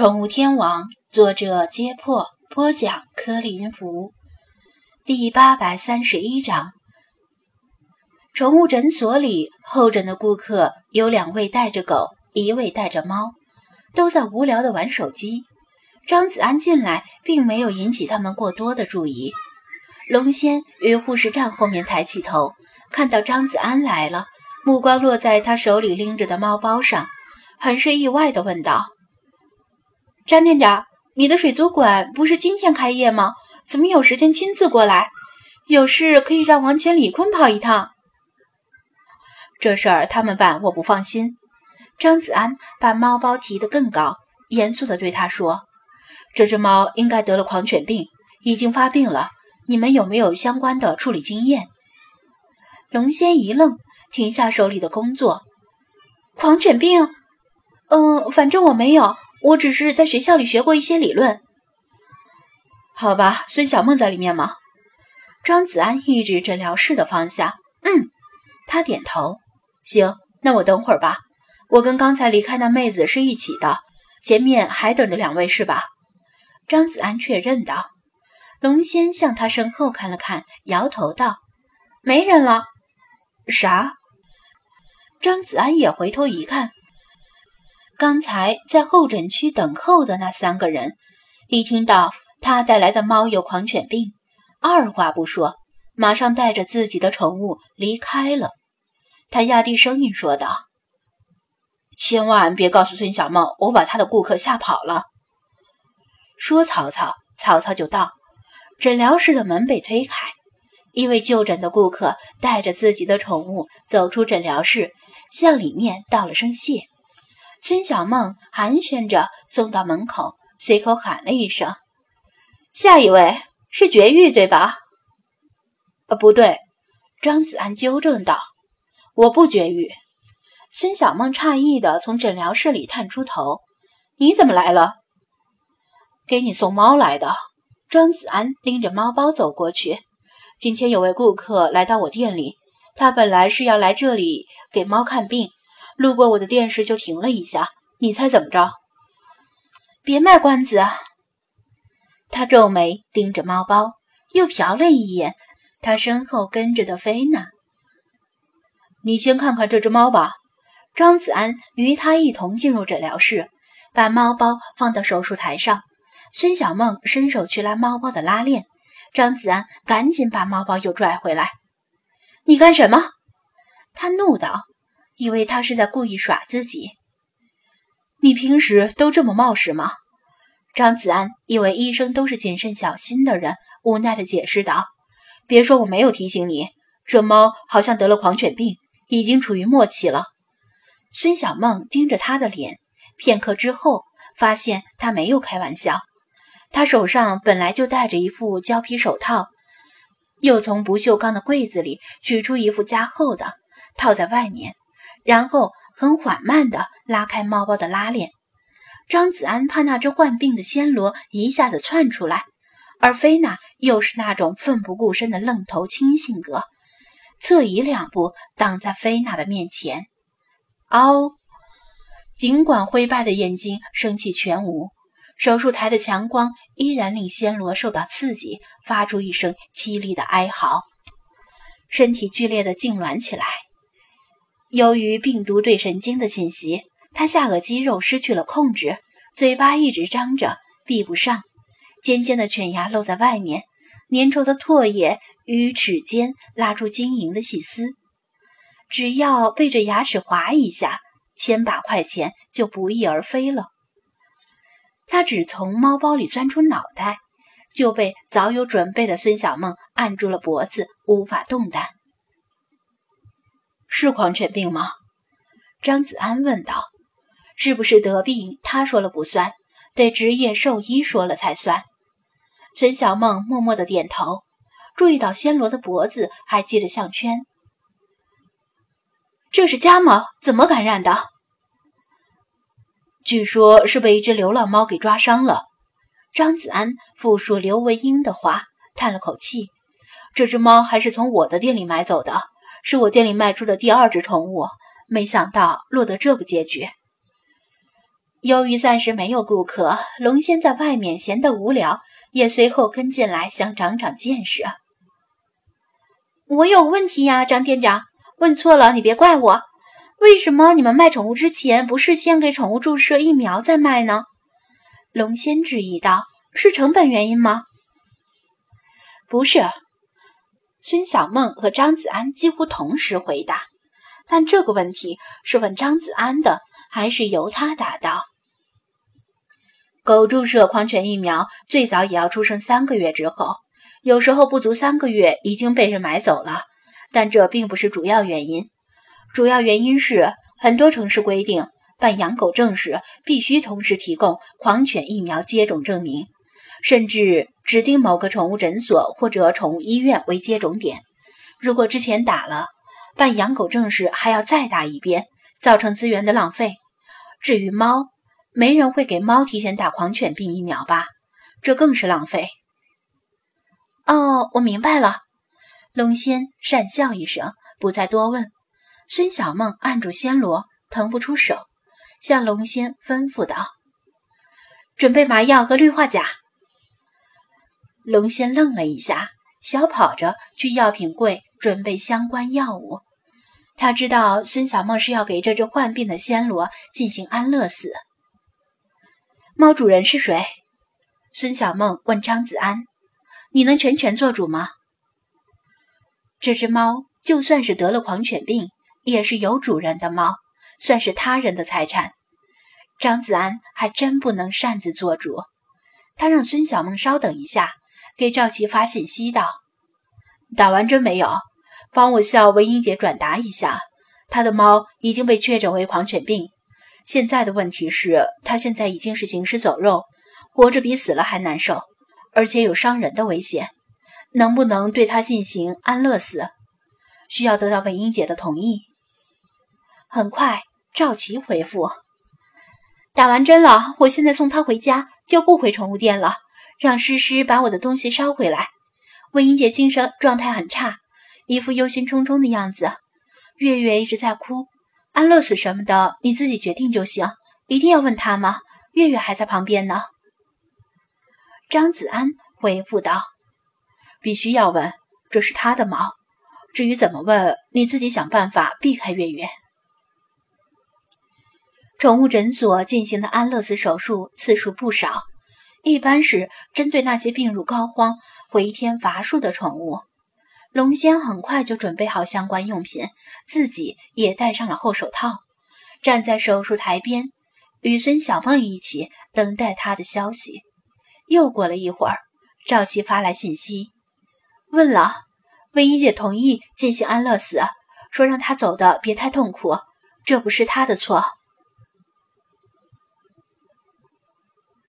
宠物天王，作者：揭破，播讲：柯林福，第八百三十一章。宠物诊所里候诊的顾客有两位带着狗，一位带着猫，都在无聊的玩手机。张子安进来，并没有引起他们过多的注意。龙仙于护士站后面抬起头，看到张子安来了，目光落在他手里拎着的猫包上，很是意外地问道。张店长，你的水族馆不是今天开业吗？怎么有时间亲自过来？有事可以让王乾、李坤跑一趟。这事儿他们办，我不放心。张子安把猫包提得更高，严肃地对他说：“这只猫应该得了狂犬病，已经发病了。你们有没有相关的处理经验？”龙仙一愣，停下手里的工作：“狂犬病？嗯，反正我没有。”我只是在学校里学过一些理论，好吧？孙小梦在里面吗？张子安一指诊疗室的方向。嗯，他点头。行，那我等会儿吧。我跟刚才离开那妹子是一起的，前面还等着两位是吧？张子安确认道。龙仙向他身后看了看，摇头道：“没人了。”啥？张子安也回头一看。刚才在候诊区等候的那三个人，一听到他带来的猫有狂犬病，二话不说，马上带着自己的宠物离开了。他压低声音说道：“千万别告诉孙小梦，我把他的顾客吓跑了。”说曹操，曹操就到。诊疗室的门被推开，一位就诊的顾客带着自己的宠物走出诊疗室，向里面道了声谢。孙小梦寒暄着送到门口，随口喊了一声：“下一位是绝育，对吧？”“呃，不对。”张子安纠正道，“我不绝育。”孙小梦诧异地从诊疗室里探出头：“你怎么来了？”“给你送猫来的。”张子安拎着猫包走过去。“今天有位顾客来到我店里，他本来是要来这里给猫看病。”路过我的店时就停了一下，你猜怎么着？别卖关子啊！他皱眉盯着猫包，又瞟了一眼他身后跟着的菲娜。你先看看这只猫吧。张子安与他一同进入诊疗室，把猫包放到手术台上。孙小梦伸手去拉猫包的拉链，张子安赶紧把猫包又拽回来。你干什么？他怒道。以为他是在故意耍自己。你平时都这么冒失吗？张子安以为医生都是谨慎小心的人，无奈的解释道：“别说我没有提醒你，这猫好像得了狂犬病，已经处于末期了。”孙小梦盯着他的脸，片刻之后发现他没有开玩笑。他手上本来就戴着一副胶皮手套，又从不锈钢的柜子里取出一副加厚的，套在外面。然后很缓慢地拉开猫包的拉链，张子安怕那只患病的暹罗一下子窜出来，而菲娜又是那种奋不顾身的愣头青性格，侧移两步挡在菲娜的面前。嗷！尽管灰败的眼睛生气全无，手术台的强光依然令暹罗受到刺激，发出一声凄厉的哀嚎，身体剧烈的痉挛起来。由于病毒对神经的侵袭，他下颚肌肉失去了控制，嘴巴一直张着，闭不上，尖尖的犬牙露在外面，粘稠的唾液与齿间拉出晶莹的细丝，只要被这牙齿划一下，千把块钱就不翼而飞了。他只从猫包里钻出脑袋，就被早有准备的孙小梦按住了脖子，无法动弹。是狂犬病吗？张子安问道。是不是得病？他说了不算，得职业兽医说了才算。孙小梦默默的点头，注意到暹罗的脖子还系着项圈。这是家猫，怎么感染的？据说是被一只流浪猫给抓伤了。张子安复述刘文英的话，叹了口气。这只猫还是从我的店里买走的。是我店里卖出的第二只宠物，没想到落得这个结局。由于暂时没有顾客，龙仙在外面闲得无聊，也随后跟进来想长长见识。我有问题呀，张店长，问错了你别怪我。为什么你们卖宠物之前不是先给宠物注射疫苗再卖呢？龙仙质疑道：“是成本原因吗？”不是。孙小梦和张子安几乎同时回答，但这个问题是问张子安的，还是由他答道？狗注射狂犬疫苗最早也要出生三个月之后，有时候不足三个月已经被人买走了，但这并不是主要原因。主要原因是很多城市规定办养狗证时必须同时提供狂犬疫苗接种证明，甚至指定某个宠物诊所或者宠物医院为接种点。如果之前打了，办养狗证时还要再打一遍，造成资源的浪费。至于猫，没人会给猫提前打狂犬病疫苗吧？这更是浪费。哦，我明白了。龙仙讪笑一声，不再多问。孙小梦按住暹罗，腾不出手，向龙仙吩咐道：“准备麻药和氯化钾。”龙仙愣了一下，小跑着去药品柜准备相关药物。他知道孙小梦是要给这只患病的暹罗进行安乐死。猫主人是谁？孙小梦问张子安：“你能全权做主吗？”这只猫就算是得了狂犬病，也是有主人的猫，算是他人的财产。张子安还真不能擅自做主。他让孙小梦稍等一下，给赵琪发信息道：“打完针没有？帮我向文英姐转达一下，她的猫已经被确诊为狂犬病。”现在的问题是，它现在已经是行尸走肉，活着比死了还难受，而且有伤人的危险。能不能对它进行安乐死？需要得到文英姐的同意。很快，赵琪回复：“打完针了，我现在送他回家，就不回宠物店了，让诗诗把我的东西捎回来。文英姐精神状态很差，一副忧心忡忡的样子。月月一直在哭。”安乐死什么的，你自己决定就行。一定要问他吗？月月还在旁边呢。张子安回复道：“必须要问，这是他的猫。至于怎么问，你自己想办法避开月月。”宠物诊所进行的安乐死手术次数不少，一般是针对那些病入膏肓、回天乏术的宠物。龙仙很快就准备好相关用品，自己也戴上了厚手套，站在手术台边，与孙小梦一起等待他的消息。又过了一会儿，赵琪发来信息，问了魏一姐同意进行安乐死，说让他走的别太痛苦，这不是他的错。